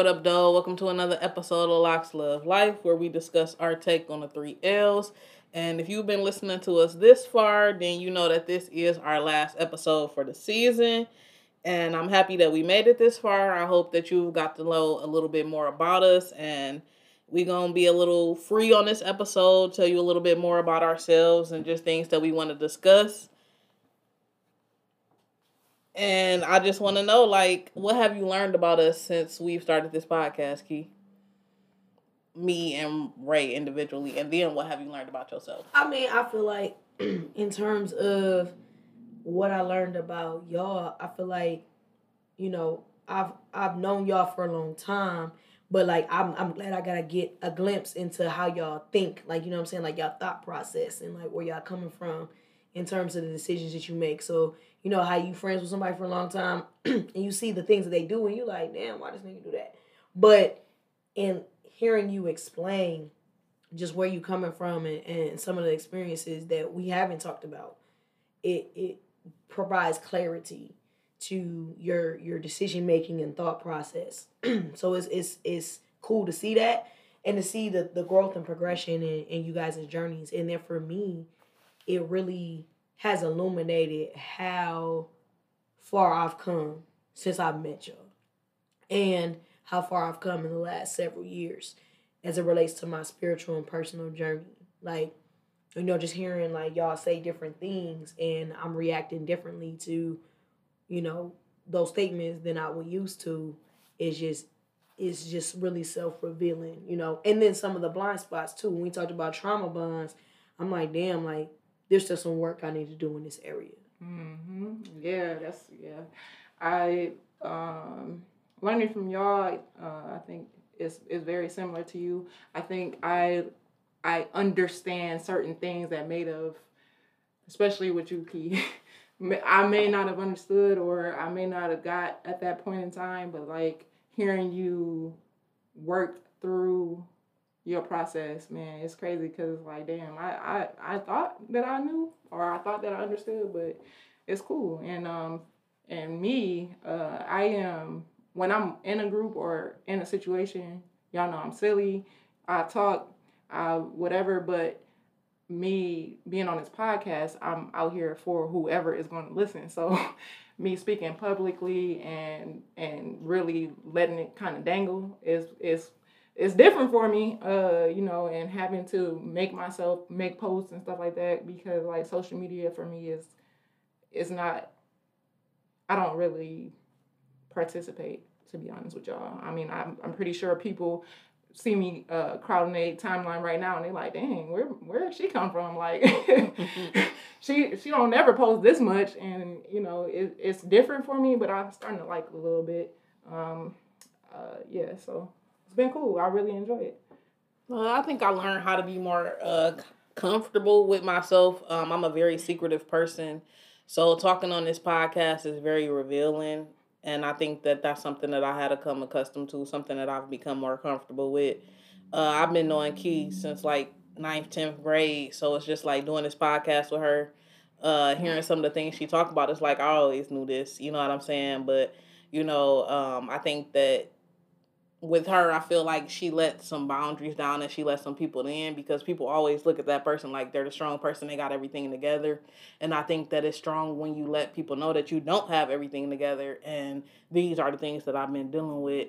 What up, though? Welcome to another episode of Locks Love Life, where we discuss our take on the three L's. And if you've been listening to us this far, then you know that this is our last episode for the season. And I'm happy that we made it this far. I hope that you've got to know a little bit more about us. And we're going to be a little free on this episode, tell you a little bit more about ourselves and just things that we want to discuss. And I just want to know, like, what have you learned about us since we've started this podcast, Key? Me and Ray individually, and then what have you learned about yourself? I mean, I feel like in terms of what I learned about y'all, I feel like, you know, I've I've known y'all for a long time, but like I'm I'm glad I gotta get a glimpse into how y'all think, like you know what I'm saying, like y'all thought process and like where y'all coming from in terms of the decisions that you make. So you know how you friends with somebody for a long time and you see the things that they do and you like, damn, why does nigga do that? But in hearing you explain just where you coming from and, and some of the experiences that we haven't talked about, it it provides clarity to your your decision making and thought process. so it's it's it's cool to see that and to see the, the growth and progression in, in you guys' journeys. And then for me, it really has illuminated how far I've come since I've met y'all and how far I've come in the last several years as it relates to my spiritual and personal journey. Like, you know, just hearing like y'all say different things and I'm reacting differently to, you know, those statements than I would used to is just it's just really self revealing, you know. And then some of the blind spots too. When we talked about trauma bonds, I'm like, damn, like there's still some work I need to do in this area. Mm-hmm. Yeah, that's yeah. I um, learning from y'all. Uh, I think is is very similar to you. I think I I understand certain things that made of, especially with you, Key. I may not have understood or I may not have got at that point in time, but like hearing you work through your process, man. It's crazy because like, damn, I, I I thought that I knew or I thought that I understood, but it's cool. And um and me, uh, I am when I'm in a group or in a situation, y'all know I'm silly. I talk, I whatever, but me being on this podcast, I'm out here for whoever is going to listen. So me speaking publicly and and really letting it kind of dangle is is it's different for me, uh, you know, and having to make myself make posts and stuff like that because like social media for me is is not I don't really participate to be honest with y'all. I mean, I'm I'm pretty sure people see me uh crowding a timeline right now and they're like, dang, where where did she come from? Like she she don't never post this much and you know it, it's different for me, but I'm starting to like a little bit. Um uh yeah, so it's been cool. I really enjoy it. Well, I think I learned how to be more uh, comfortable with myself. Um, I'm a very secretive person, so talking on this podcast is very revealing, and I think that that's something that I had to come accustomed to, something that I've become more comfortable with. Uh, I've been knowing Key since like ninth, tenth grade, so it's just like doing this podcast with her, uh, hearing some of the things she talked about. It's like I always knew this, you know what I'm saying? But you know, um, I think that with her, I feel like she let some boundaries down and she let some people in because people always look at that person like they're the strong person, they got everything together. And I think that it's strong when you let people know that you don't have everything together and these are the things that I've been dealing with.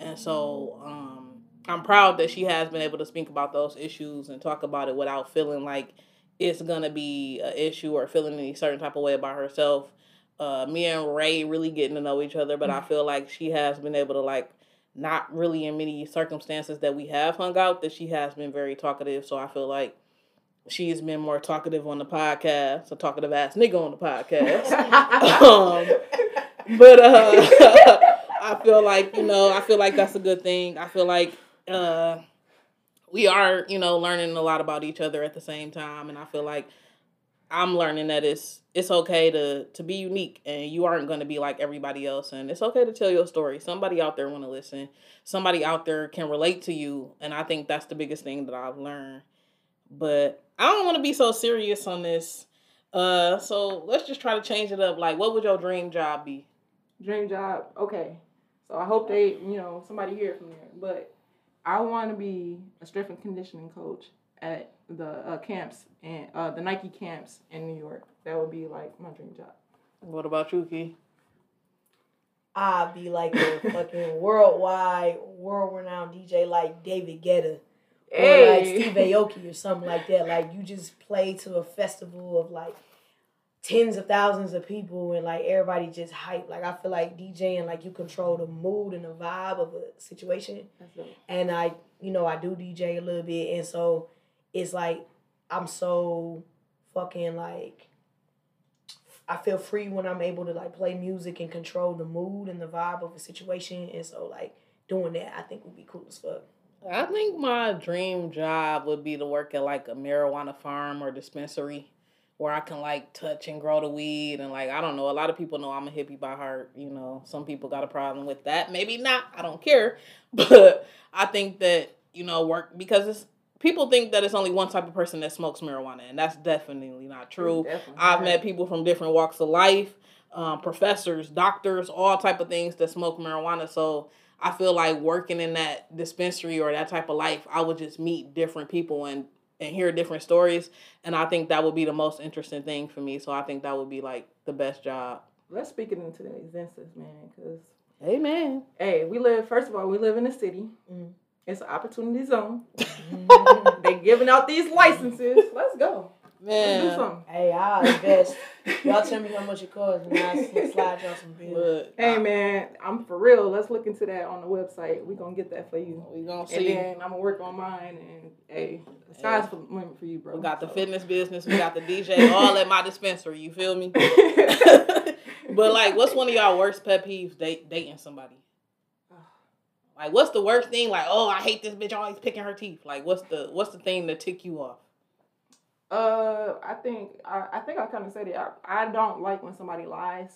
And so um, I'm proud that she has been able to speak about those issues and talk about it without feeling like it's gonna be an issue or feeling any certain type of way about herself. Uh, me and Ray really getting to know each other, but I feel like she has been able to like not really in many circumstances that we have hung out that she has been very talkative. So I feel like she's been more talkative on the podcast, a talkative ass nigga on the podcast. um, but uh, I feel like you know, I feel like that's a good thing. I feel like uh, we are you know learning a lot about each other at the same time, and I feel like I'm learning that it's it's okay to to be unique and you aren't going to be like everybody else and it's okay to tell your story. Somebody out there want to listen. Somebody out there can relate to you and I think that's the biggest thing that I've learned. But I don't want to be so serious on this. Uh so let's just try to change it up. Like what would your dream job be? Dream job. Okay. So I hope they, you know, somebody hear from there. But I want to be a strength and conditioning coach at the uh, camps and uh, the Nike camps in New York. That would be like my dream job. What about you, Key? I'd be like a fucking worldwide, world renowned DJ like David Guetta. Or like Steve Aoki or something like that. Like you just play to a festival of like tens of thousands of people and like everybody just hype. Like I feel like DJing like you control the mood and the vibe of a situation. And I, you know, I do DJ a little bit and so it's like I'm so fucking like I feel free when I'm able to like play music and control the mood and the vibe of a situation. And so like doing that I think would be cool as fuck. I think my dream job would be to work at like a marijuana farm or dispensary where I can like touch and grow the weed and like I don't know. A lot of people know I'm a hippie by heart. You know, some people got a problem with that. Maybe not. I don't care. But I think that you know work because it's people think that it's only one type of person that smokes marijuana, and that's definitely not true. Definitely I've not. met people from different walks of life, um, professors, doctors, all type of things that smoke marijuana. So I feel like working in that dispensary or that type of life, I would just meet different people and and hear different stories, and I think that would be the most interesting thing for me. So I think that would be like the best job. Let's speak it into the existence, man. Because Amen. hey, we live. First of all, we live in a city. Mm. It's an opportunity zone. Mhm. they giving out these licenses. Let's go. Let's do Man, something. hey, I'll invest. Y'all tell me how much it costs and I'll sl- slide y'all some bills. look, Hey man, I'm for real. Let's look into that on the website. We gonna get that for you. we gonna And see. then I'm gonna work on mine. And hey, the sky's the limit for you, bro. We got the So. fitness business, we got the DJ, all at my dispensary. You feel me? but like, what's one of y'all worst pet peeves date, dating somebody? Like, what's the worst thing? Like, oh, I hate this bitch always picking her teeth. Like, what's the what's the thing that tick you off? Uh, I think I, I think I kind of said it. I, I don't like when somebody lies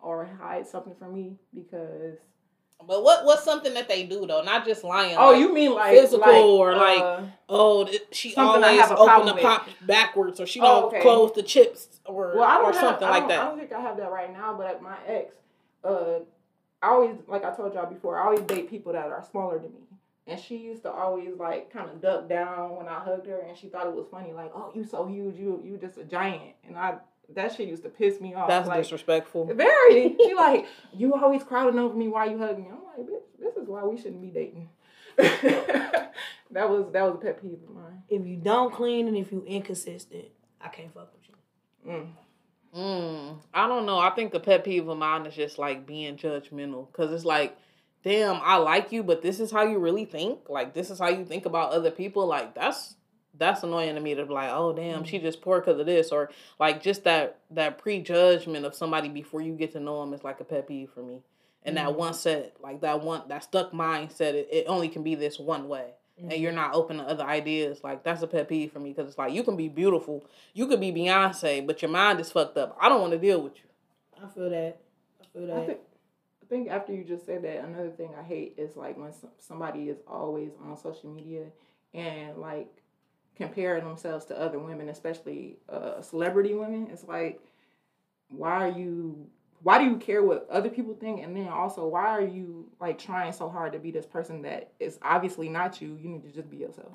or hides something from me because. But what what's something that they do though? Not just lying. Oh, like, you mean like physical like, or, like, uh, oh she always open the pop backwards or she Oh, don't okay. close the chips or well, or have, something I like that. I don't think I have that right now, but at my ex, uh, I always like I told y'all before. I always date people that are smaller than me. And she used to always like kind of duck down when I hugged her, and she thought it was funny, like, "Oh, you so huge, you you just a giant." And I that shit used to piss me off. That's like, disrespectful. Very. She like, you always crowding over me. while you hugging me? I'm like, bitch, this is why we shouldn't be dating. that was that was a pet peeve of mine. If you don't clean and if you inconsistent, I can't fuck with you. Mm. Mm, I don't know. I think the pet peeve of mine is just like being judgmental because it's like, damn, I like you, but this is how you really think. Like this is how you think about other people. Like that's that's annoying to me to be like, oh damn, she just poor because of this, or like just that that prejudgment of somebody before you get to know them is like a pet peeve for me. And that Mhm. one set, like that one, that stuck mindset, it, it only can be this one way and you're not open to other ideas. Like that's a pet peeve for me because it's like you can be beautiful, you could be Beyonce, but your mind is fucked up. I don't want to deal with you. I feel that. I feel that. I think I think after you just said that, another thing I hate is like when somebody is always on social media and like comparing themselves to other women, especially uh, celebrity women. It's like, why are you? Why do you care what other people think? And then also, why are you like trying so hard to be this person that is obviously not you? You need to just be yourself.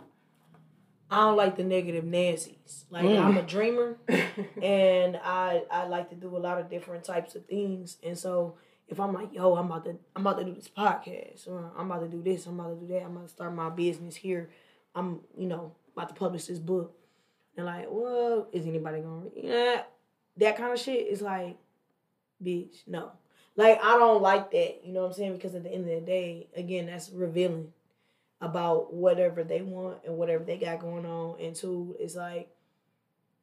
I don't like the negative Nancy's. Like Mm. I'm a dreamer and I I like to do a lot of different types of things. And so if I'm like, yo, I'm about to I'm about to do this podcast, or I'm about to do this, I'm about to do that, I'm about to start my business here. I'm, you know, about to publish this book. And like, well, is anybody gonna read? Yeah, that kind of shit is like, bitch, no. Like I don't like that, you know what I'm saying? Because at the end of the day, again, that's revealing about whatever they want and whatever they got going on. And two, it's like,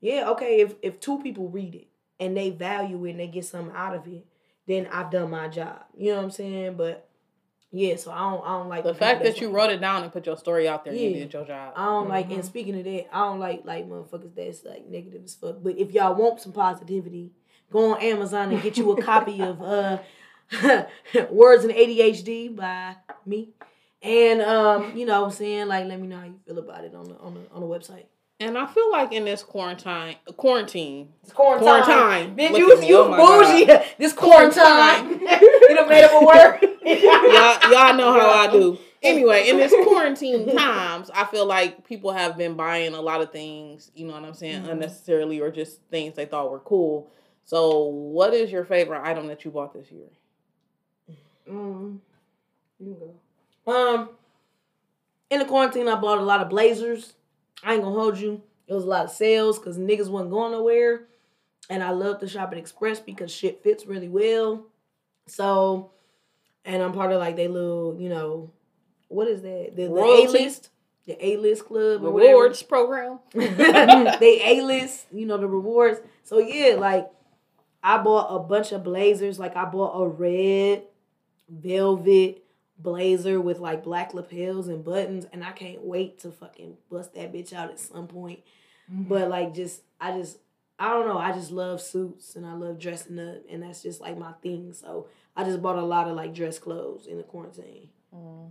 yeah, okay, if if two people read it and they value it and they get something out of it, then I've done my job. You know what I'm saying? But yeah, so I don't I don't like The fact that you wrote it down and put your story out there, you did your job. I don't like, and Mhm. speaking of that, I don't like like motherfuckers that's like negative as fuck. But if y'all want some positivity, go on Amazon and get you a copy of uh Words and ADHD by me. And um, you know what I'm saying? Like let me know how you feel about it on the on the on the website. And I feel like in this quarantine, quarantine, It's quarantine. Quarantine. Bitch, you you Oh my God. bougie. This quarantine. you done made up a word. y'all, y'all know how I do. Anyway, in this quarantine times, I feel like people have been buying a lot of things, you know what I'm saying, Mhm. unnecessarily or just things they thought were cool. So, what is your favorite item that you bought this year? Mm, you can go. Um, in the quarantine, I bought a lot of blazers. I ain't gonna hold you. It was a lot of sales because niggas wasn't going nowhere, and I love to shop at Express because shit fits really well. So, and I'm part of like they little, you know, what is that? The, the A list, the A list club, or. Rewards program. they A list, you know, the rewards. So yeah, like I bought a bunch of blazers. Like I bought a red velvet blazer with like black lapels and buttons, and I can't wait to fucking bust that bitch out at some point. But like just I just I don't know, I just love suits and I love dressing up and that's just like my thing. So I just bought a lot of like dress clothes in the quarantine. Mm.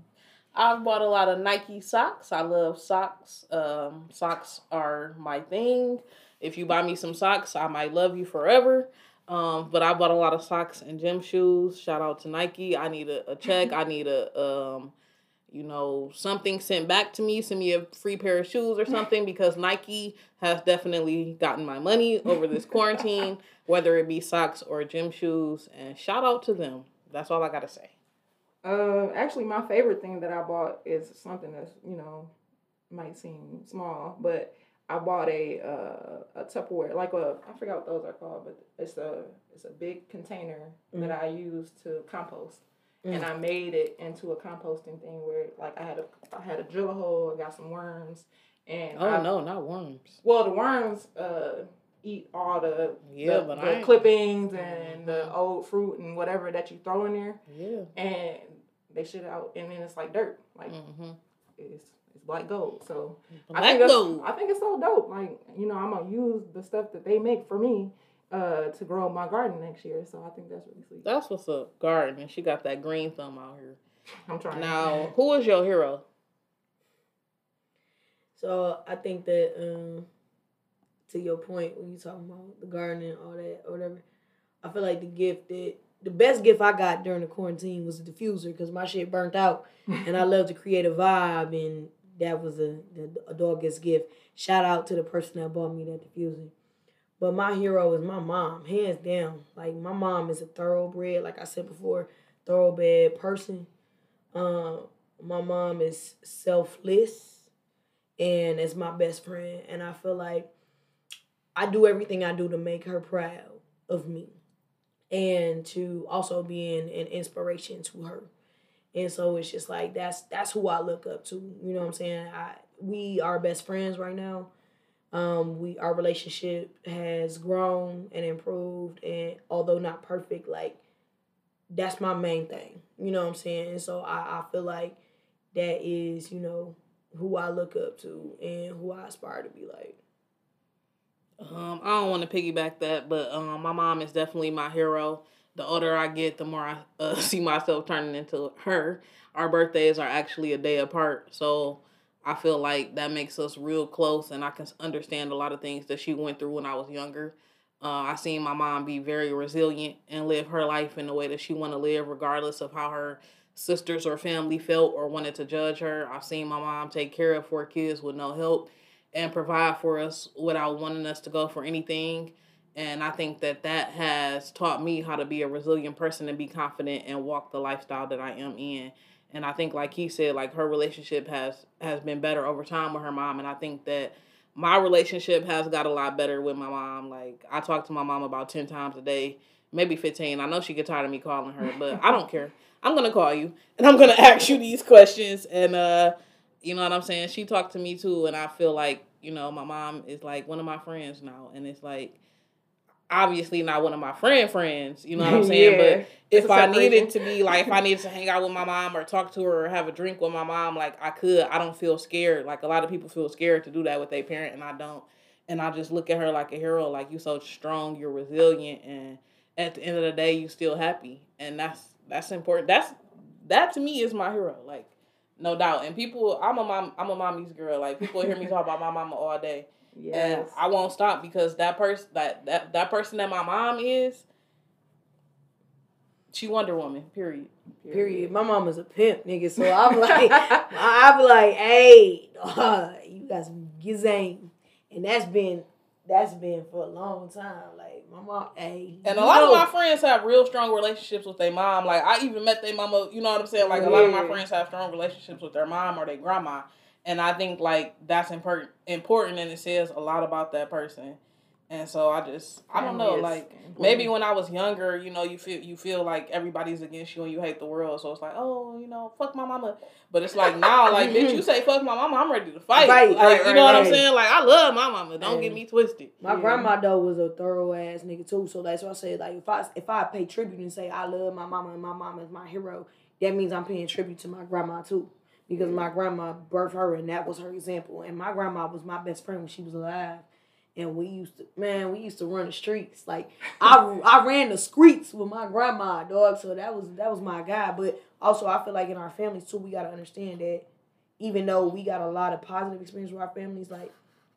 I've bought a lot of Nike socks. I love socks. Um, socks are my thing. If you buy me some socks, I might love you forever. Um, but I bought a lot of socks and gym shoes. Shout out to Nike. I need a, a check. I need a um, you know, something sent back to me. Send me a free pair of shoes or something because Nike has definitely gotten my money over this quarantine, whether it be socks or gym shoes. And shout out to them. That's all I gotta say. Uh, actually, my favorite thing that I bought is something that's you know might seem small, but I bought a uh, a Tupperware, like a I forgot what those are called, but it's a it's a big container that I use to compost, and I made it into a composting thing where like I had a I had a drill hole, I got some worms, and Oh I, no, not worms. well the worms uh eat all the Yeah, the, but the clippings and the Mhm. old fruit and whatever that you throw in there Yeah. and they shit out, and then it's like dirt, like Mm-hmm. it's it's black gold. So I think gold. I think it's so dope. Like you know, I'm gonna use the stuff that they make for me uh, to grow my garden next year. So I think that's really sweet. That's what's up. Garden. And she got that green thumb out here. I'm trying. Now, who is your hero? So I think that um to your point when you talking about the gardening, all that or whatever, I feel like the gift that the best gift I got during the quarantine was a diffuser because my shit burnt out and I love to create a vibe and that was a a doggiest gift. Shout out to the person that bought me that diffuser. But my hero is my mom, hands down. Like my mom is a thoroughbred, like I said before, thoroughbred person. Um, my mom is selfless and is my best friend. And I feel like I do everything I do to make her proud of me and to also be an inspiration to her. And so it's just like that's that's who I look up to. You know what I'm saying? I we are best friends right now. Um, we our relationship has grown and improved and although not perfect, like that's my main thing. You know what I'm saying? And so I, I feel like that is, you know, who I look up to and who I aspire to be like. Um, I don't want to piggyback that, but um, my mom is definitely my hero. The older I get, the more I uh, see myself turning into her. Our birthdays are actually a day apart, so I feel like that makes us real close, and I can understand a lot of things that she went through when I was younger. Uh, I seen my mom be very resilient and live her life in the way that she want to live, regardless of how her sisters or family felt or wanted to judge her. I've seen my mom take care of four kids with no help and provide for us without wanting us to go for anything. And I think that that has taught me how to be a resilient person and be confident and walk the lifestyle that I am in. And I think, like he said, like her relationship has has been better over time with her mom. And I think that my relationship has got a lot better with my mom. Like I talk to my mom about ten times a day, maybe fifteen. I know she get tired of me calling her, but I don't care. I'm gonna call you and I'm gonna ask you these questions and uh you know what I'm saying? She talked to me too, and I feel like, you know, my mom is like one of my friends now. And it's like, obviously not one of my friend friends, you know what I'm saying? Yeah, but if I needed to be like, if I needed to hang out with my mom or talk to her or have a drink with my mom, like I could. I don't feel scared. Like a lot of people feel scared to do that with their parent, and I don't. And I just look at her like a hero. Like you're so strong, you're resilient, and at the end of the day, you're still happy, and that's that's important. That's that to me is my hero. Like no doubt. And people, I'm a mom. I'm a mommy's girl. Like people hear me talk about my mama all day, and Yes. I won't stop because that person, that that that person that my mom is, She Wonder Woman. Period. Period. My mom is a pimp, nigga. So I'm like, I be like, hey, uh, you got some gizane, and that's been that's been for a long time. Like my mom, hey, And a lot know, of my friends have real strong relationships with their mom. Like I even met their mama. You know what I'm saying? Like a lot of my friends have strong relationships with their mom or their grandma, and I think like that's important. Important, and it says a lot about that person. And so I just, I don't know, like maybe when I was younger, you know, you feel you feel like everybody's against you and you hate the world. So it's like, oh, you know, fuck my mama. But it's like now, like bitch, you say fuck my mama, I'm ready to fight. Right, like, right, you right, know what I'm saying? Like I love my mama. Don't get me twisted. My Yeah. grandma though was a thorough ass nigga too. So that's why I said like if I if I pay tribute and say I love my mama and my mama is my hero, that means I'm paying tribute to my grandma too. Because my grandma birthed her and that was her example. And my grandma was my best friend when she was alive. And we used to man, we used to run the streets. Like I I ran the streets with my grandma, dog. So that was that was my guy. But also I feel like in our families too, we gotta understand that even though we got a lot of positive experience with our families, like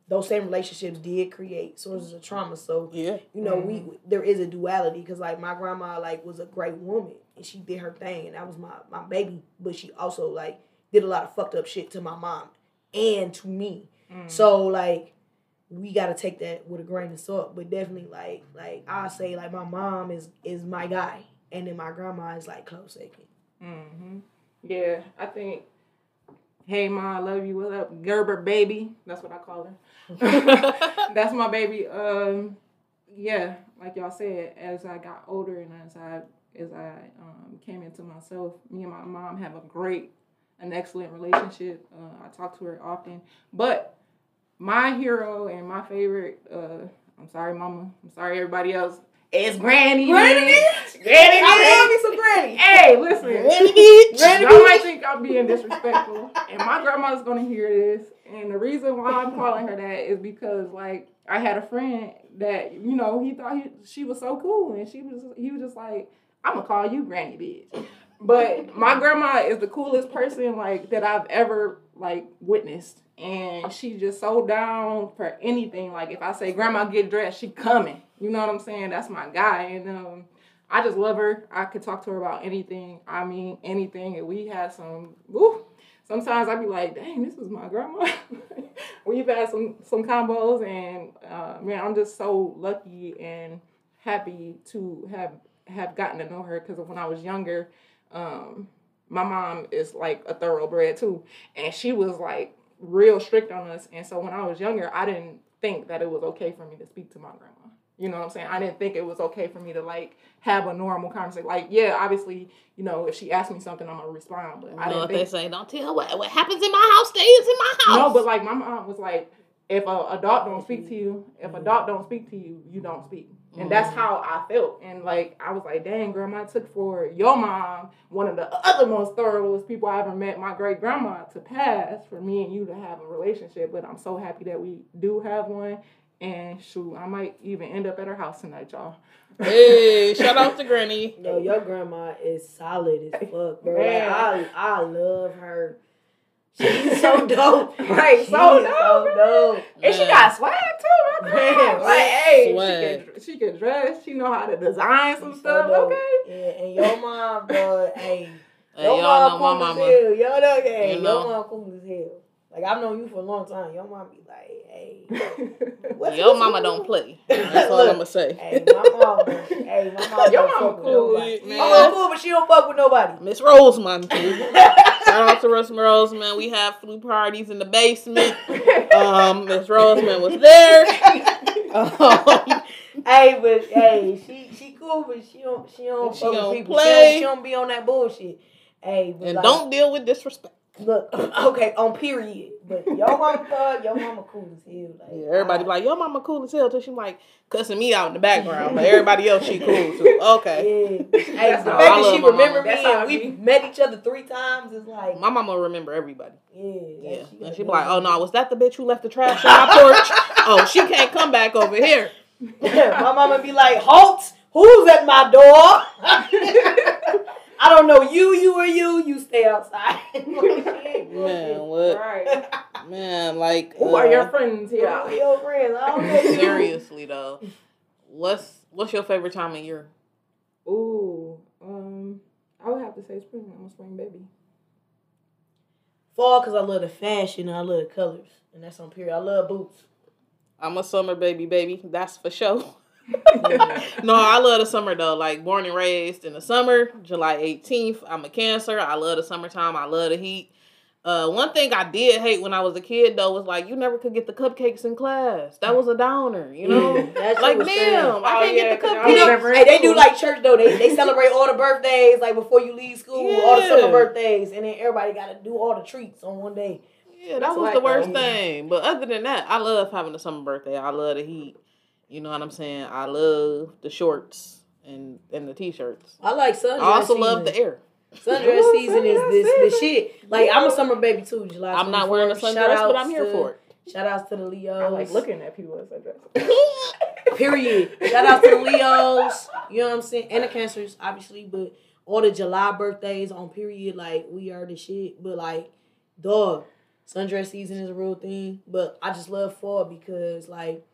those same relationships did create sources of trauma. So Yeah. you know, we mm-hmm. there is a duality because like my grandma like was a great woman and she did her thing and that was my my baby, but she also like did a lot of fucked up shit to my mom and to me. So like we gotta take that with a grain of salt, but definitely like like I say like my mom is is my guy and then my grandma is like close second. hmm Yeah, I think. Hey, ma, I love you. What up, Gerber baby? That's what I call her. That's my baby. Um, yeah, like y'all said, as I got older and as I as I um, came into myself, me and my mom have a great, an excellent relationship. Uh, I talk to her often, but my hero and my favorite. Uh, I'm sorry, mama. I'm sorry, everybody else. Is Granny. Granny bitch. Granny. I love me some granny. Hey, listen. Granny bitch. Granny Y'all might think I'm being disrespectful, and my grandma's gonna hear this. And the reason why I'm calling her that is because, like, I had a friend that you know he thought he, she was so cool, and she was he was just like, I'm gonna call you Granny bitch. But my grandma is the coolest person like that I've ever like witnessed, and she's just so down for anything. Like if I say Grandma get dressed, she coming. You know what I'm saying? That's my guy, and um. I just love her. I could talk to her about anything. I mean, anything. And we had some, woo, sometimes I'd be like, dang, this is my grandma. We've had some some combos, and uh, man, I'm just so lucky and happy to have have gotten to know her because when I was younger, um, my mom is like a thoroughbred too, and she was like real strict on us. And so when I was younger, I didn't think that it was okay for me to speak to my grandma. You know what I'm saying? I didn't think it was okay for me to like have a normal conversation. Like, yeah, obviously, you know, if she asked me something, I'm gonna respond. But I didn't what think they say? Don't tell what what happens in my house stays in my house. no, but like my mom was like, if a adult don't speak to you, if a adult don't speak to you, you don't speak. And mm-hmm. that's how I felt. And like I was like, dang, grandma, it took for your mom, one of the other most thoroughest people I ever met, my great grandma, to pass for me and you to have a relationship. But I'm so happy that we do have one. And shoot, I might even end up at her house tonight, y'all. hey, shout out to Granny. No, your grandma is solid as fuck, bro. Like, I I love her. She's so dope. Right, She so dope, so dope. And she got swag too, my Man. Like, hey, swag. she can she can dress. She know how to design some So stuff. dope. Okay. Yeah, and your mom, bro, hey, Hey, your y'all mom know my cool mama. as hell. Y'all know, hey, You your mom cool as hell. Like I've known you for a long time. Your mom be like, hey, what's- Your what's- mama don't play. That's all I'm gonna say. Hey, my mom, hey, my mom, Your don't mama fuck with cool, nobody. man. My mom cool, but she don't fuck with nobody. Miss Roseman too. Shout out to Miss Roseman. We have flu parties in the basement. Um, Miss Roseman was there. Um, hey, but hey, she she cool, but she don't she don't She don't people. She don't, she don't be on that bullshit. Hey, but and like, don't deal with disrespect. Look okay on period. But your mama thug, your mama cool as hell. Like, Yeah, everybody I- like, your mama cool as hell till she like cussing me out in the background, but everybody else she cool too. Okay. Yeah. Hey, the fact that she remember mama. me and we be. met each other three times is like, My mama remember everybody. yeah, Yeah. she And she be like, oh no, was that the bitch who left the trash on my porch? oh, she can't come back over here. my mama be like, halt! Who's at my door? I don't know you, you or you. You stay outside. Man, what? right. Man, like Who are uh, your friends here? are your friends? I don't know seriously though. What's what's your favorite time of year? Ooh. Um, I would have to say spring. I'm a spring baby. Fall because I love the fashion and I love the colors, and that's on period. I love boots. I'm a summer baby, baby. That's for sure. no, I love the summer though. Like born and raised in the summer, July 18th. I'm a Cancer. I love the summertime. I love the heat. Uh, one thing I did hate when I was a kid though was like you never could get the cupcakes in class. That was a downer, you know. Yeah, like was damn, I Oh, can't yeah, get the cupcakes. You know, hey, they do like church though. They they celebrate all the birthdays like before you leave school, all the summer birthdays, and then everybody got to do all the treats on one day. Yeah, that That's was like the worst that. thing. But other than that, I love having a summer birthday. I love the heat. You know what I'm saying? I love the shorts and and the t-shirts. I like sundress. I also love the air. Sundress Ooh, season is this the shit. Like I'm a summer baby too. July. I'm not wearing a 24th. sundress, Shout but I'm here to- for it. Shout outs to the Leos. I like looking at people as I dress. Period. Shout out to the Leos. You know what I'm saying? And the Cancers, obviously, but all the July birthdays on period, like we are the shit. But like, dog, sundress season is a real thing. But I just love fall because like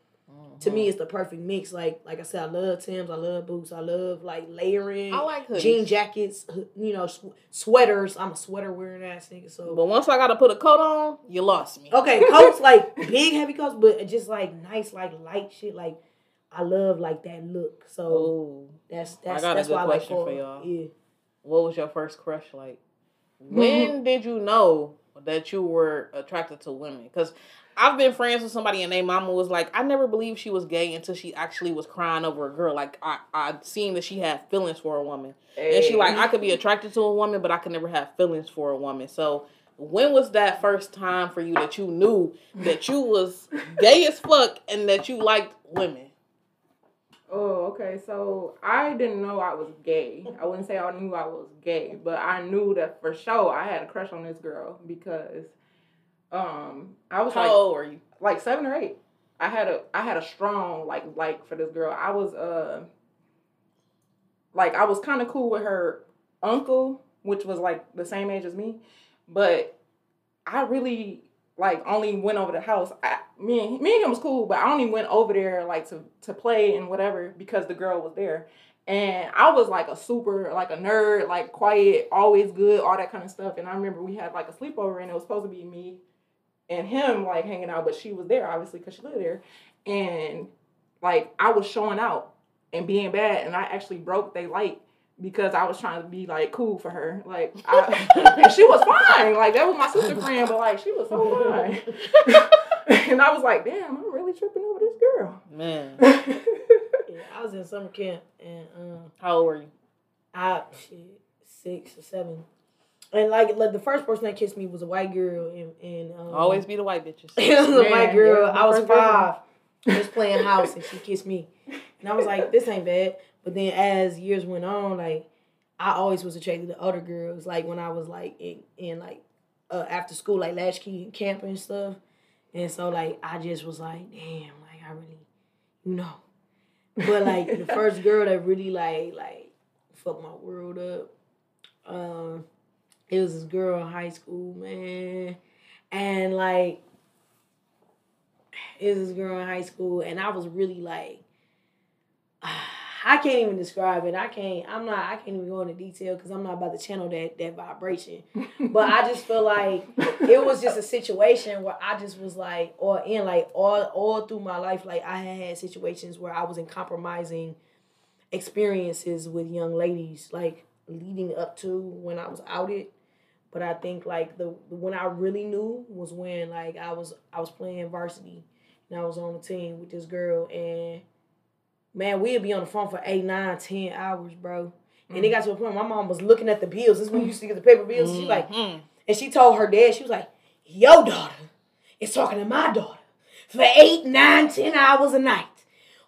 to me it's uh-huh. the perfect mix. Like like I said, I love Tim's, I love boots, I love like layering. I like hoodies. jean jackets, you know, sw- sweaters. I'm a sweater wearing ass nigga. So But once I gotta put a coat on, you lost me. Okay, coats like big heavy coats, but just like nice, like light shit. Like I love like that look. So Oh, that's that's got a that's good why I like for y'all. Yeah. what was your first crush like? When did you know that you were attracted to women? Because I've been friends with somebody and their mama was like, I never believed she was gay until she actually was crying over a girl. Like I, I seen that she had feelings for a woman. And she like, I could be attracted to a woman, but I could never have feelings for a woman. So when was that first time for you that you knew that you was gay as fuck and that you liked women? Oh, okay. So I didn't know I was gay. I wouldn't say I knew I was gay, but I knew that for sure I had a crush on this girl because um I was How like old were you? like seven or eight. I had a I had a strong like like for this girl. I was uh like I was kind of cool with her uncle, which was like the same age as me, but I really like only went over the house. I, me and me and him was cool, but I only went over there like to to play and whatever because the girl was there. And I was like a super like a nerd, like quiet, always good, all that kind of stuff. And I remember we had like a sleepover, and it was supposed to be me and him like hanging out, but she was there obviously because she lived there. And like I was showing out and being bad, and I actually broke they light because I was trying to be like cool for her. Like, I, and she was fine. Like that was my sister friend, but like she was so fine. and I was like, damn, I'm really tripping over this girl. Man, Yeah, I was in summer camp and um how old were you? I shit six or seven. And like like the first person that kissed me was a white girl and, and um, Always be the white bitches. it was a Yeah, white girl. yeah, I was first person. five, just playing house, and she kissed me, and I was like, "This ain't bad." But then as years went on, like I always was attracted to other girls. Like when I was like in, in like uh, after school, like latchkey and camp and stuff, and so like I just was like, "Damn!" Like I really, you know. But like the first girl that really like like fucked my world up, um, it was this girl in high school, man, and like it was this girl in high school, and I was really like, I can't even describe it. I can't. I'm not. I can't even go into detail because I'm not about to channel that that vibration. But I just feel like it was just a situation where I just was like, or in like all all through my life, like I had had situations where I was in compromising experiences with young ladies, like leading up to when I was outed. But I think like the when I really knew was when like I was I was playing varsity and I was on the team with this girl and man we'd be on the phone for eight, nine, ten hours, bro. And it got to a point my mom was looking at the bills. This is when you used to get the paper bills. She like Mhm. and she told her dad, she was like, Your daughter is talking to my daughter for eight, nine, ten hours a night.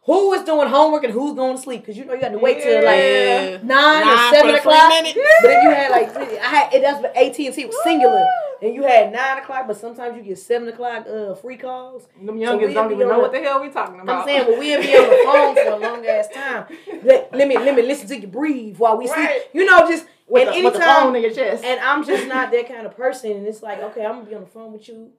Who is doing homework and who's going to sleep? Because you know you got to wait till Yeah. like nine, Nine or seven o'clock. minutes. But if you had like, I had it. That's what AT and T was Cingular, and you had nine o'clock. But sometimes you get seven o'clock uh, free calls. Them So youngins we'd don't even know the- what the hell we talking about. I'm saying, but we'll be on the phone for a long ass time. Let, let me let me listen to you breathe while we Right. sleep. You know, just with, and the, with the phone in your chest. and I'm just not that kind of person. And it's like, okay, I'm gonna be on the phone with you,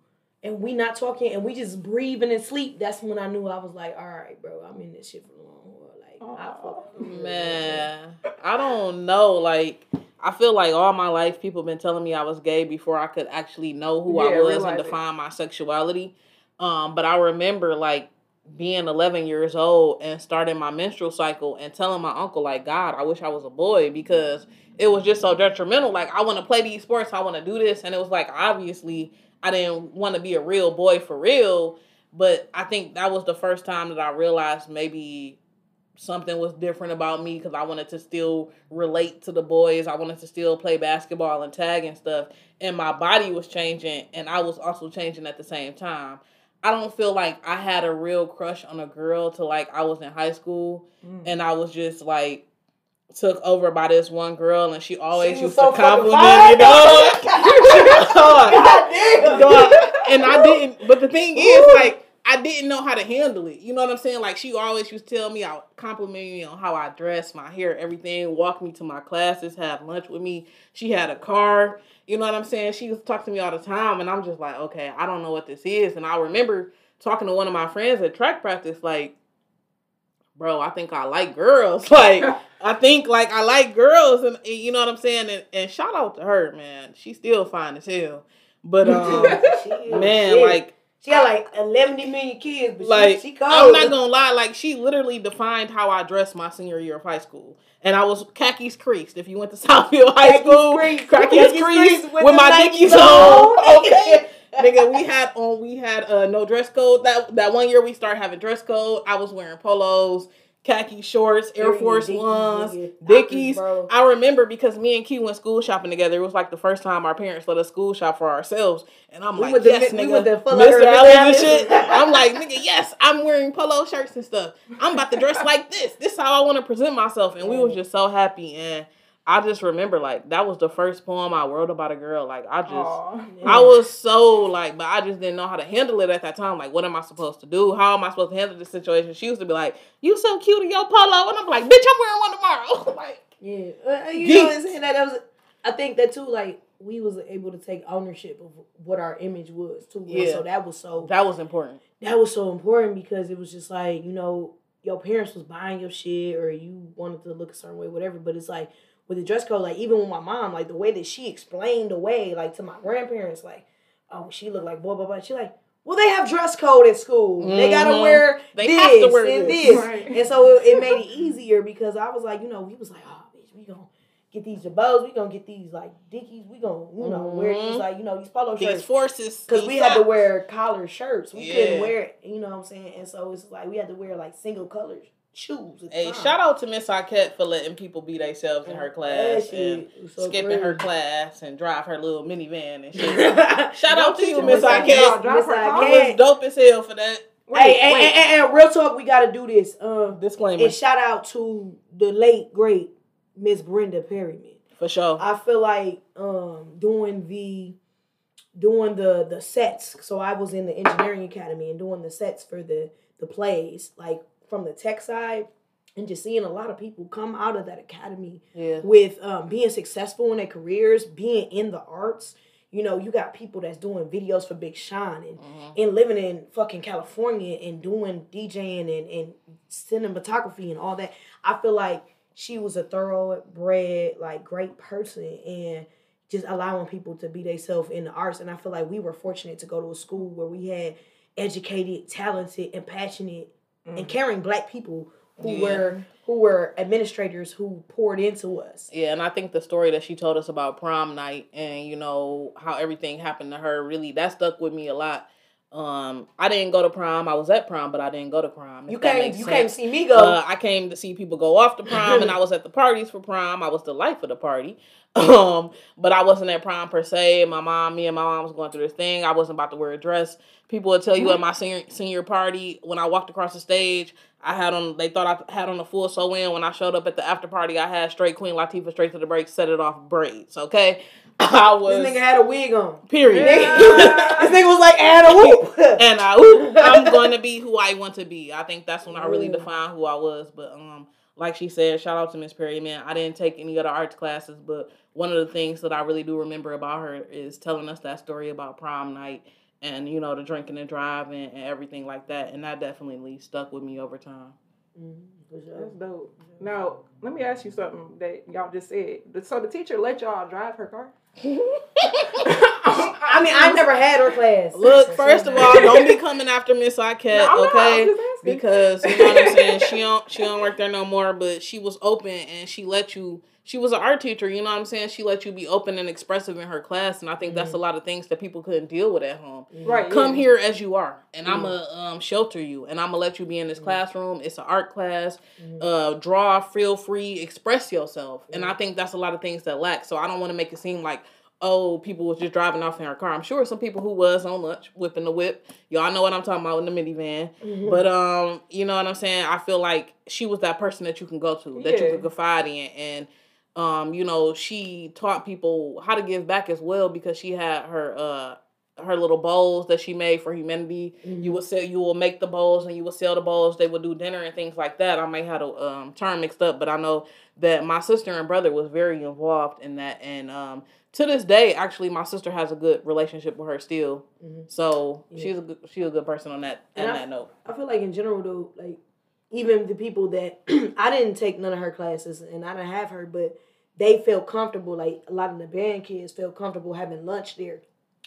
and we not talking, and we just breathing and sleep. That's when I knew I was like, all right, bro, I'm in this shit for the long haul. Like, I fuck with you. Man, I don't know. Like, I feel like all my life people been telling me I was gay before I could actually know who I was realize and it. define my sexuality. Um, but I remember like being 11 years old and starting my menstrual cycle and telling my uncle like, God, I wish I was a boy because it was just so detrimental. Like I want to play these sports, I want to do this, and it was like obviously I didn't want to be a real boy for real. But I think that was the first time that I realized maybe something was different about me because I wanted to still relate to the boys. I wanted to still play basketball and tag and stuff. And my body was changing and I was also changing at the same time. I don't feel like I had a real crush on a girl till like I was in high school Mm. and I was just like took over by this one girl and she always She used so to compliment me. fine. dog. God damn. Dog. and I didn't. But the thing is, like, I didn't know how to handle it. You know what I'm saying? Like, she always used to tell me, I compliment me on how I dress, my hair, everything. Walk me to my classes, have lunch with me. She had a car. You know what I'm saying? She was talking to me all the time, and I'm just like, okay, I don't know what this is. And I remember talking to one of my friends at track practice, like, bro, I think I like girls. Like, I think like I like girls, and, and you know what I'm saying. And, and shout out to her, man. She's still fine as hell. But um, man, shit. like she got like 11 million kids, but like she, she cold. I'm not gonna lie, like she literally defined how I dressed my senior year of high school. And I was khakis creased. If you went to Southfield High Khakis School, creased. khakis Khakis creased creased with, with my Nikes dickies on. on. Okay. Nigga, we had on we had uh no dress code. That that one year we started having dress code. I was wearing polos, khaki shorts, Air Force Dickies, Ones. Dickies. Bro. I remember because me and Key went school shopping together. It was like the first time our parents let us school shop for ourselves. And I'm We like, yes, we nigga, went to Foot Mr. Allen and shit. I'm like, nigga, yes, I'm wearing polo shirts and stuff. I'm about to dress like this. This is how I want to present myself. And we was just so happy. And I just remember like that was the first poem I wrote about a girl. Like I just Aw. I was so like, but I just didn't know how to handle it at that time. Like, what am I supposed to do? How am I supposed to handle this situation? She used to be like, "You so cute in your polo," and I'm like, "Bitch, I'm wearing one tomorrow." like, Yeah, uh, you Geeks. know what I'm saying? That, that was, I think that too. Like we was able to take ownership of what our image was too. Yeah. so that was so that was important. that was so important because it was just like you know your parents was buying your shit or you wanted to look a certain way, whatever. But it's like with the dress code, like even with my mom, like the way that she explained the way, like to my grandparents, like oh she looked like blah blah blah. She like. Well, they have dress code at school. They gotta Mhm. wear They this have to wear and this. this. Right. And so it, it made it easier because I was like, you know, we was like, oh, bitch, we gonna get these jabos, we gonna get these like dickies, we gonna, you know, wear these Mhm. like, you know, these polo These shirts. forces, Because these we had to wear collar shirts. We Yeah. couldn't wear it, you know what I'm saying? And so it's like we had to wear like single color shoes. at Hey, time. shout out to Miss Arquette for letting people be themselves in her That class shit and was so skipping her class and drive her little minivan and shit. shout out to you, Miss Miss Arquette. Arquette. Drive Miss. I Arquette. was dope as hell for that. Wait, and, wait. and, and, and real talk, we gotta do this. Um, Disclaimer and shout out to the late great Miss Brenda Perryman. for sure. I feel like um doing the doing the the sets. So I was in the engineering academy and doing the sets for the the plays, like from the tech side, and just seeing a lot of people come out of that academy yeah. with um, being successful in their careers, being in the arts. You know, you got people that's doing videos for Big Sean and, Mhm. and living in fucking California and doing DJing and, and cinematography and all that. I feel like she was a thoroughbred, like great person and just allowing people to be themselves in the arts. And I feel like we were fortunate to go to a school where we had educated, talented, and passionate Mm. and carrying black people who Yeah. were who were administrators who poured into us. Yeah, and I think the story that she told us about prom night and you know how everything happened to her really that stuck with me a lot. Um, I didn't go to prom. I was at prom, but I didn't go to prom. You came you sense. came see me go. Uh, I came to see people go off to prom, and I was at the parties for prom. I was the life of the party, um, but I wasn't at prom per se. My mom, me and my mom was going through this thing. I wasn't about to wear a dress. People would tell you at my senior senior party when I walked across the stage, I had on. They thought I had on a full sew in. When I showed up at the after party, I had straight Queen Latifah straight to the break, set it off braids. Okay, I was this nigga had a wig on. period. Yeah. this nigga was like Anna Whoop. and I, ooh, I'm going to be who I want to be. I think that's when I really defined who I was. But um, like she said, shout out to Miss Perry. Man, I didn't take any other arts classes, but one of the things that I really do remember about her is telling us that story about prom night and you know the drinking and driving and everything like that. And that definitely stuck with me over time. Mm, for sure. That's dope. Now, let me ask you something that y'all just said. So the teacher let y'all drive her car? I mean, I never had her class. Look, first of all, don't be coming after Miss Arquette, No, I'm not, okay? just. Because you know what I'm saying. She don't she don't work there no more, but she was open and she let you. She was an art teacher, you know what I'm saying. She let you be open and expressive in her class, and I think that's mm-hmm. a lot of things that people couldn't deal with at home. Mm-hmm. Right. Come yeah. here as you are, and I'm gonna mm-hmm. um, shelter you, and I'm gonna let you be in this classroom. It's an art class. Uh, draw, feel free, express yourself, and I think that's a lot of things that lack. So I don't want to make it seem like oh people was just driving off in her car. I'm sure some people who was on lunch whipping the whip. Y'all know what I'm talking about in the minivan. But um, you know what I'm saying. I feel like she was that person that you can go to, that you Yeah. could confide in, and um, you know, she taught people how to give back as well because she had her uh her little bowls that she made for humanity. You would sell you will make the bowls and you would sell the bowls. They would do dinner and things like that. I may have a um term mixed up, but I know that my sister and brother was very involved in that and um to this day actually my sister has a good relationship with her still. Mhm. So Yeah. she's a good she's a good person on that on I- that note. I feel like in general though, like even the people that I didn't take none of her classes and I didn't have her, but they felt comfortable. Like a lot of the band kids felt comfortable having lunch there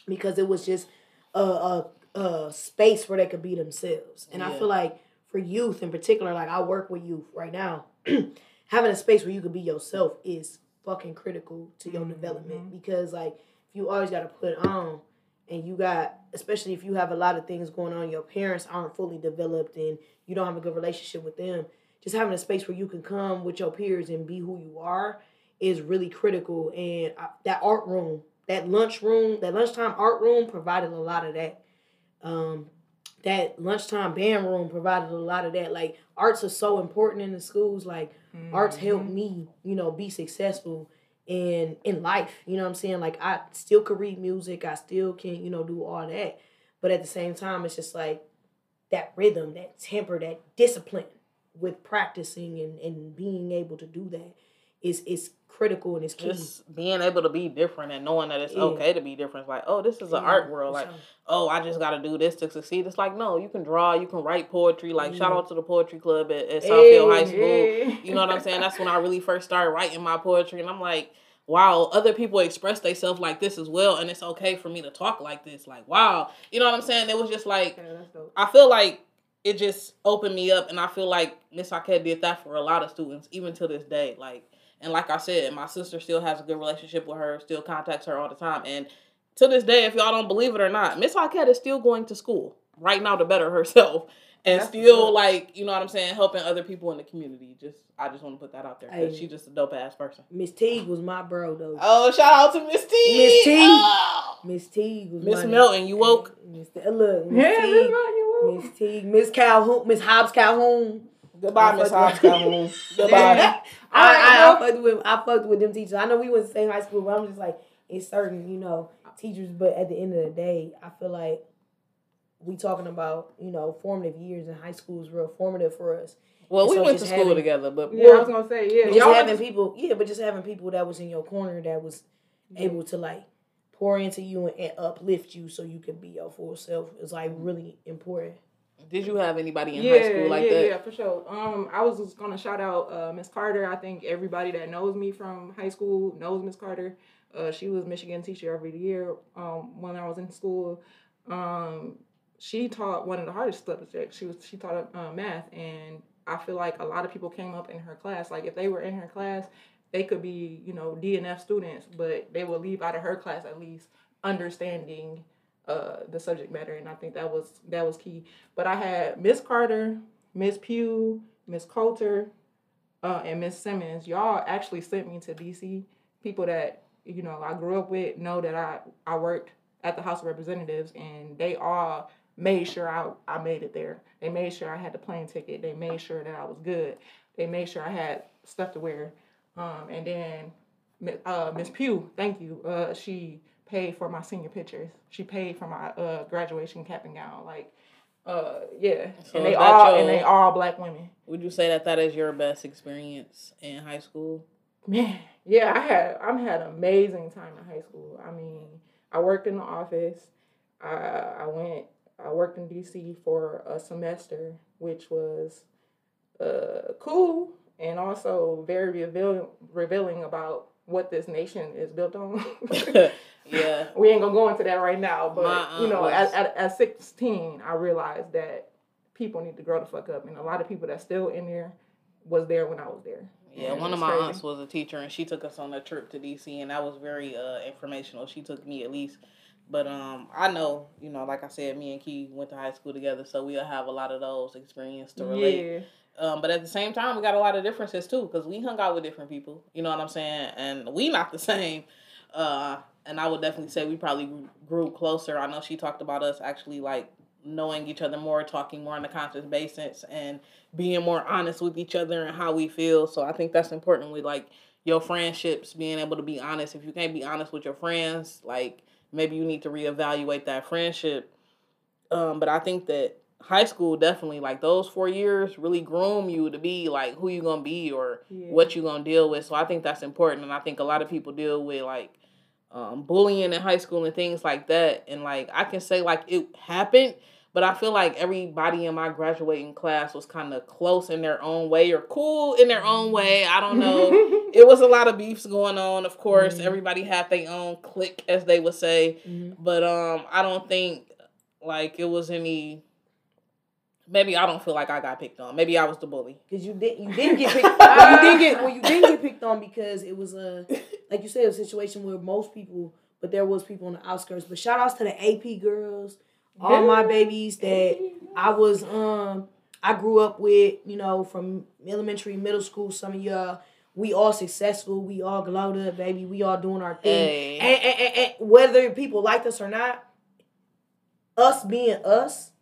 because it was just a a, a space where they could be themselves. And I feel like for youth in particular, like I work with youth right now, having a space where you could be yourself is fucking critical to your mm-hmm, development mm-hmm. because like if you always got to put on and you got especially if you have a lot of things going on your parents aren't fully developed and you don't have a good relationship with them just having a space where you can come with your peers and be who you are is really critical. And I, that art room that lunch room that lunchtime art room provided a lot of that. Um that lunchtime band room provided a lot of that. Like arts are so important in the schools. Like arts helped me you know be successful in in life. You know what i'm saying? Like i still could read music. I still can you know do all that. But at the same time it's just like that rhythm that temper that discipline with practicing and, and being able to do that is is critical and it's key Just being able to be different and knowing that it's Yeah. okay to be different. It's like, oh, this is an Yeah, art world. Like, oh, I just got to do this to succeed. It's like, no, you can draw, you can write poetry. Like, shout out to the poetry club at, at Southfield High School. Yeah. You know what I'm saying? That's when I really first started writing my poetry. And I'm like, wow, other people express themselves like this as well. And it's okay for me to talk like this. Like, wow. You know what I'm saying? It was just like, Yeah. I feel like it just opened me up. And I feel like Miss Arquette did that for a lot of students, even to this day. Like, and like I said, my sister still has a good relationship with her, still contacts her all the time. And to this day, if y'all don't believe it or not, Miss Arquette is still going to school right now to better herself. And That's still what's up. like, you know what I'm saying, helping other people in the community. Just I just want to put that out there. Because Hey. she's just a dope ass person. miss teague was my bro though Oh, shout out to Miss T. Miss T. Oh. miss teague was Miss my Melton, you woke? miss T- look miss Yeah, teague that's you will. Miss Teague, Miss Calhoun, Miss Hobbs Calhoun. Goodbye, Miss Hobbs Calhoun. Goodbye. I, I, I Alright, fucked with I fucked with them teachers. I know we went to the same high school, but I'm just like it's certain, you know, teachers. But at the end of the day, I feel like we talking about you know formative years in high school is real formative for us. Well, we So went to school having- together, but Yeah, I was gonna say, yeah. Just having to- people, yeah, but just having people that was in your corner that was able to like pour into you and, and uplift you so you can be your full self is like really important. did you have anybody in yeah, high school like yeah, that? Yeah, for sure. Um, I was just gonna shout out uh, Miss Carter. I think everybody that knows me from high school knows Miss Carter. Uh, she was Michigan teacher every year um, when I was in school. Um, she taught one of the hardest subjects. She was she taught uh, math, and I feel like a lot of people came up in her class. Like if they were in her class, they could be you know DNF students, but they would leave out of her class at least understanding uh, the subject matter, and I think that was that was key. But I had Miss Carter, Miss Pugh, Miss Coulter, uh, and Miss Simmons. Y'all actually sent me to DC. People that you know I grew up with know that I I worked at the House of Representatives, and they all made sure I I made it there. They made sure I had the plane ticket. They made sure that I was good. They made sure I had stuff to wear. Um, and then uh, Miss Pugh, thank you. Uh, she paid for my senior pictures. She paid for my uh, graduation cap and gown. Like, uh, yeah. So and they all your- and they all black women. Would you say that that is your best experience in high school? Man, yeah, I had I had an amazing time in high school. I mean, I worked in the office. I I went I worked in DC for a semester, which was uh, cool and also very revealing revealing about what this nation is built on. yeah. We ain't gonna go into that right now, but My you know, aunt at, at, at 16, I realized that people need to grow the fuck up, and a lot of people that's still in there was there when I was there. Yeah, And one of my crazy. aunts was a teacher, and she took us on a trip to DC, and that was very uh, informational. She took me at least, but um, I know, you know, like I said, me and Key went to high school together, so we'll have a lot of those experiences to relate. Yeah, Um, but at the same time, we got a lot of differences too, because we hung out with different people. You know what I'm saying? And we not the same. Uh, and I would definitely say we probably grew- closer. I know she talked about us actually like knowing each other more, talking more on a conscious basis, and being more honest with each other and how we feel. So I think that's important with like your friendships, being able to be honest. If you can't be honest with your friends, like maybe you need to reevaluate that friendship. Um, but I think that high school definitely like those four years really groom you to be like who you're gonna be or yeah. what you're gonna deal with. So I think that's important, and I think a lot of people deal with like um, bullying in high school and things like that. And like I can say like it happened, but I feel like everybody in my graduating class was kind of close in their own way or cool in their own way. I don't know. it was a lot of beefs going on. Of course, Mhm. everybody had their own clique, as they would say. Mhm. But um, I don't think like it was any. Maybe I don't feel like I got picked on. Maybe I was the bully. Cause you did you didn't get picked. you didn't get well. You didn't get picked on because it was a like you said a situation where most people, but there was people on the outskirts. But shout outs to the AP girls, all my babies that I was um I grew up with. You know from elementary, middle school. Some of y'all. We all successful. We all glowed up, baby. We all doing our thing. Hey. And, and, and, and whether people liked us or not, us being us,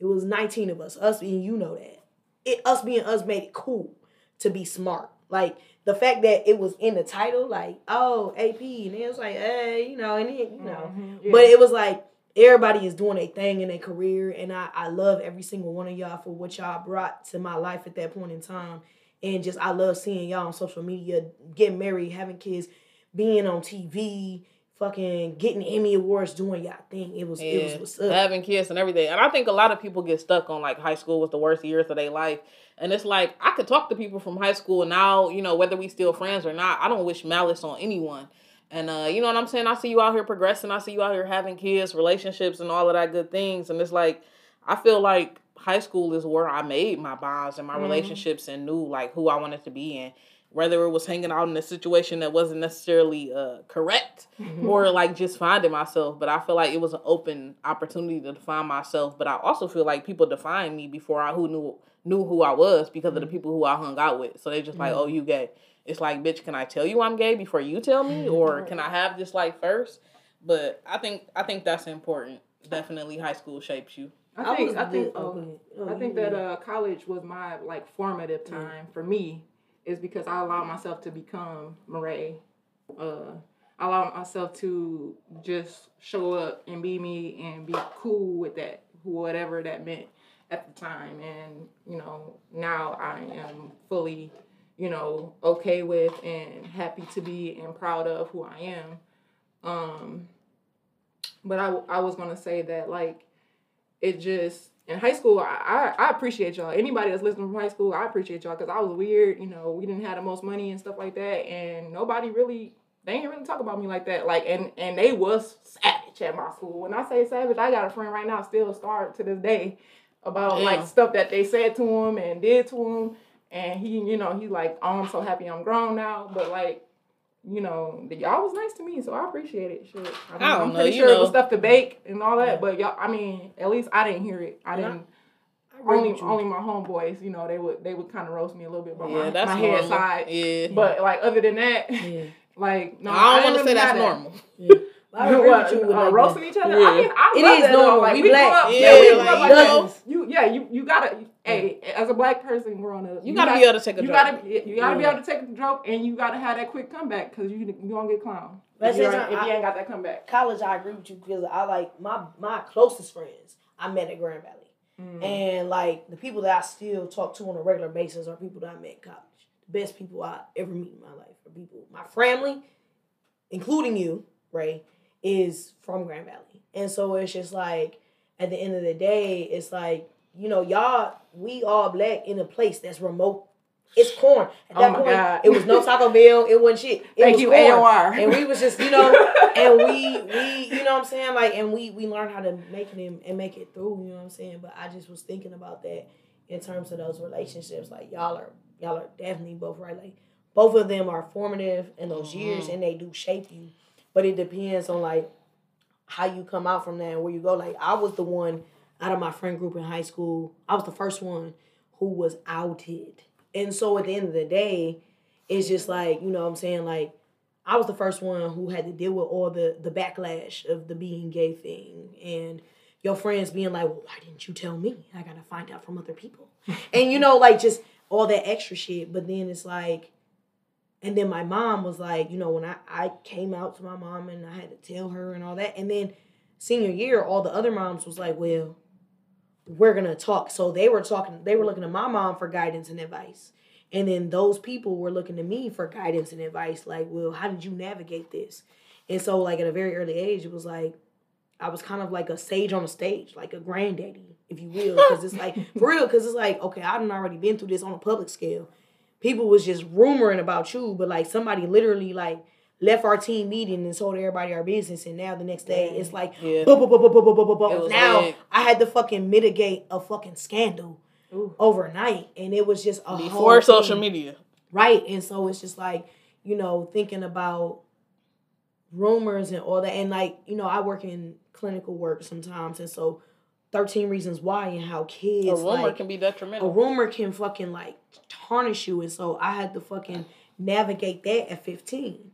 it was 19 of us. Us being you know that. It us being us made it cool to be smart. Like the fact that it was in the title, like, oh, AP, and it was like, hey, you know, and it, you know. Mhm, yeah. But it was like everybody is doing a thing in their career, and I, I love every single one of y'all for what y'all brought to my life at that point in time. And just I love seeing y'all on social media, getting married, having kids, being on TV, fucking getting Emmy awards, doing y'all thing. It was it was Yeah, what's up. having kids and everything. And I think a lot of people get stuck on like high school was the worst years of their life. And it's like I could talk to people from high school now, you know, whether we still friends or not. I don't wish malice on anyone. And uh, you know what I'm saying? I see you out here progressing. I see you out here having kids, relationships, and all of that good things. And it's like I feel like high school is where I made my bonds and my Mhm. relationships and knew like who I wanted to be in. Whether it was hanging out in a situation that wasn't necessarily uh, correct or like just finding myself. But I feel like it was an open opportunity to define myself. But I also feel like people defined me before I who knew knew who I was because of the people who I hung out with. So they just like, oh, you gay. It's like, bitch, can I tell you I'm gay before you tell me, or can I have this like first? But I think I think that's important. Definitely, high school shapes you. I think was I think lit- oh, oh, go ahead. Oh, I think go that uh, college was my like formative time for me, is because I allowed myself to become Marae. Uh, I allowed myself to just show up and be me and be cool with that, whatever that meant at the time. And you know, now I am fully, you know, okay with and happy to be and proud of who I am. Um, but I I was gonna say that like it just in high school I, I, I appreciate y'all. Anybody that's listening from high school i appreciate y'all because i was weird you know we didn't have the most money and stuff like that and nobody really they ain't really talk about me like that. Like and and they was savage at my school. When i say savage i got a friend right now still start to this day about like stuff that they said to him and did to him and he you know he's like oh i'm so happy i'm grown now but like you know, y'all was nice to me, so I appreciate it. Shit, I mean, I don't I'm know, pretty you sure it was stuff to bake and all that, but y'all, I mean, at least I didn't hear it. I didn't. I Only, with only my homeboys, you know, they would they would kind of roast me a little bit by yeah, my, that's my normal. head side. Yeah, But like other than that, Yeah. like no, I don't want to say that's that. normal. Yeah. I agree What, with you with uh, like roasting that. each other. Yeah. I mean, I It love is that, normal. Like, We we black. up, Yeah, yeah, we grew like, up like you know. You, yeah, you, you gotta. Hey, as a black person growing up, You, gotta got- be able to take a You joke. gotta, you gotta be able to take a joke, and you gotta have that quick comeback because you you gonna get clowned But if you, since ain't, I- you ain't got that comeback. college, I agree with you because I like my my closest friends I met at Grand Valley, Mm. and like the people that I still talk to on a regular basis are people that I met in college. The best people I ever meet in my life are people. My family, including you, Ray, is from Grand Valley, and so it's just like at the end of the day, it's like you know, y'all, we all black in a place that's remote. It's corn. At Oh that my point, God. it was no Taco Bell. It wasn't shit. It Thank was you, corn. AOR. And we was just, you know, and we we you know what I'm saying like and we we learned how to make it and make it through you know what I'm saying but I just was thinking about that in terms of those relationships like y'all are y'all are definitely both right like both of them are formative in those uh-huh. years and they do shape you but it depends on like how you come out from that and where you go like I was the one out of my friend group in high school I was the first one who was outed and so at the end of the day it's just like you know what I'm saying like I was the first one who had to deal with all the the backlash of the being gay thing and your friends being like, well, why didn't you tell me? I gotta find out from other people. and you know, like just all that extra shit. But then it's like, and then my mom was like, you know, when I, I came out to my mom and I had to tell her and all that. And then senior year, all the other moms was like, well, we're gonna talk. So they were talking, they were looking to my mom for guidance and advice. And then those people were looking to me for guidance and advice, like, well, how did you navigate this? And so, like, at a very early age, it was like, I was kind of like a sage on a stage, like a granddaddy, if you will. Because it's like, for real, because it's like, okay, I've already been through this on a public scale. People was just rumoring about you, but like somebody literally like left our team meeting and told everybody our business, and now the next day it's like, now. I had to fucking mitigate a fucking scandal Ooh. overnight, and it was just a before social thing. media, right? And so it's just like you know thinking about rumors and all that, and like you know I work in clinical work sometimes, and so. 13 reasons why and how kids a rumor like, can be detrimental a rumor can fucking like tarnish you and so i had to fucking navigate that at 15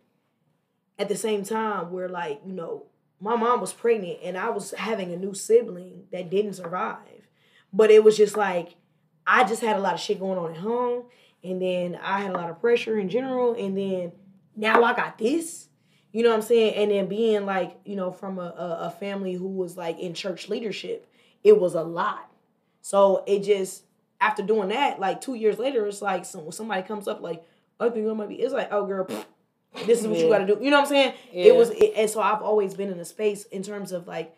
at the same time, where like, you know, my mom was pregnant and I was having a new sibling that didn't survive. But it was just like, I just had a lot of shit going on at home. And then I had a lot of pressure in general. And then now I got this. You know what I'm saying? And then being like, you know, from a, a, a family who was like in church leadership, it was a lot. So it just after doing that, like two years later, it's like some, somebody comes up like, I think I might be. It's like, oh girl, pfft, this is what you got to do. You know what I'm saying? Yeah. It was, it, and so I've always been in a space in terms of like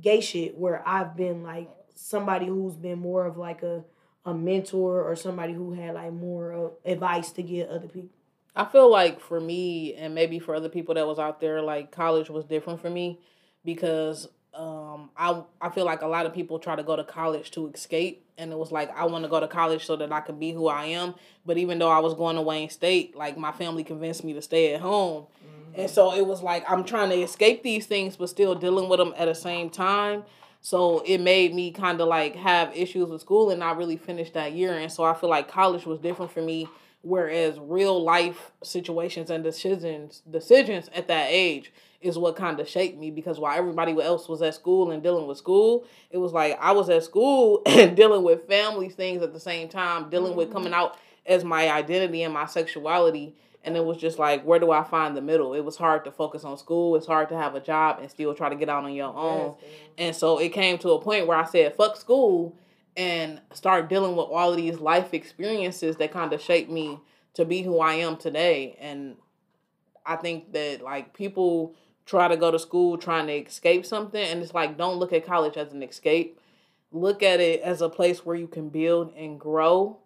gay shit where I've been like somebody who's been more of like a a mentor or somebody who had like more of advice to give other people. I feel like for me and maybe for other people that was out there, like college was different for me because um I I feel like a lot of people try to go to college to escape and it was like I want to go to college so that I can be who I am. But even though I was going to Wayne State, like my family convinced me to stay at home. Mm-hmm. And so it was like I'm trying to escape these things but still dealing with them at the same time. So it made me kind of like have issues with school and not really finish that year. And so I feel like college was different for me whereas real life situations and decisions decisions at that age is what kind of shaped me because while everybody else was at school and dealing with school it was like i was at school and dealing with family things at the same time dealing with coming mm-hmm. out as my identity and my sexuality. And it was just like where do i find the middle? It was hard to focus on school. It's hard to have a job and still try to get out on your own. and so it came to a point where i said fuck school and start dealing with all of these life experiences that kind of shaped me to be who I am today. And I think that like people try to go to school trying to escape something, and it's like don't look at college as an escape. Look at it as a place where you can build and grow,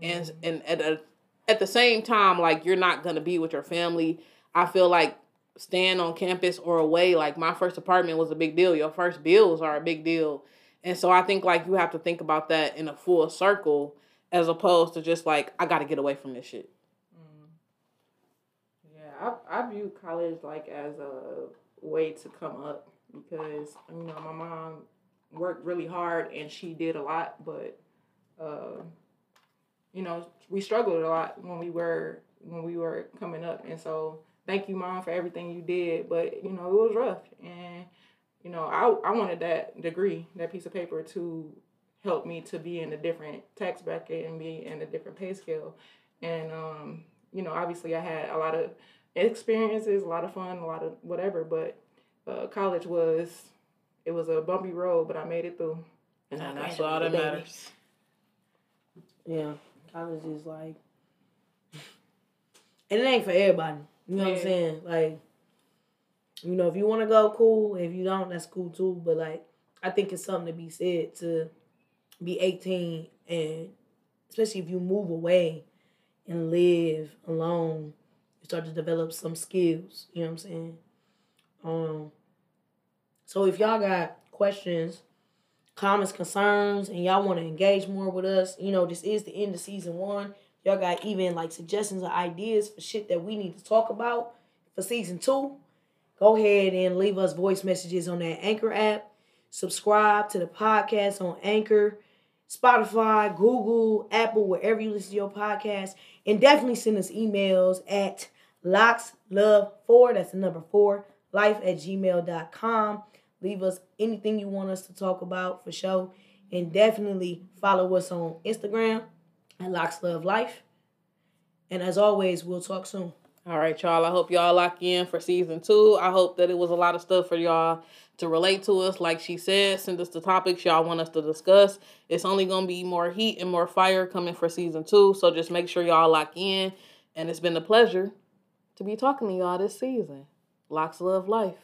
and mm-hmm. and at a, at the same time, like you're not gonna be with your family. I feel like staying on campus or away, like my first apartment was a big deal. Your first bills are a big deal. And so I think like you have to think about that in a full circle as opposed to just like I got to get away from this shit. I, I view college like as a way to come up because you know my mom worked really hard and she did a lot, but uh, you know we struggled a lot when we were when we were coming up, and so thank you, mom, for everything you did. But you know it was rough, and you know I I wanted that degree, that piece of paper to help me to be in a different tax bracket and be in a different pay scale, and um, you know obviously I had a lot of experiences, a lot of fun, a lot of whatever. But uh, college was it was a bumpy road, but I made it through. And I that's all that matters. Yeah, college is like, and it ain't for everybody. You know what I'm saying? Like, you know, if you want to go, cool. If you don't, that's cool too. But like, I think it's something to be said to be 18 and especially if you move away and live alone, you start to develop some skills. You know what I'm saying? Um. So if y'all got questions, comments, concerns, and y'all want to engage more with us, you know, this is the end of season one. Y'all got even like suggestions or ideas for shit that we need to talk about for season two. Go ahead and leave us voice messages on that Anchor app. Subscribe to the podcast on Anchor, Spotify, Google, Apple, wherever you listen to your podcast. And definitely send us emails at lockslove4, that's the number four, life at gmail.com. Leave us anything you want us to talk about for sure. And definitely follow us on Instagram at Locks Love Life. And as always, we'll talk soon. All right, y'all. I hope y'all lock in for season two. I hope that it was a lot of stuff for y'all to relate to us. Like she said, send us the topics y'all want us to discuss. It's only going to be more heat and more fire coming for season two. So just make sure y'all lock in. And it's been a pleasure to be talking to y'all this season. Locks Love Life.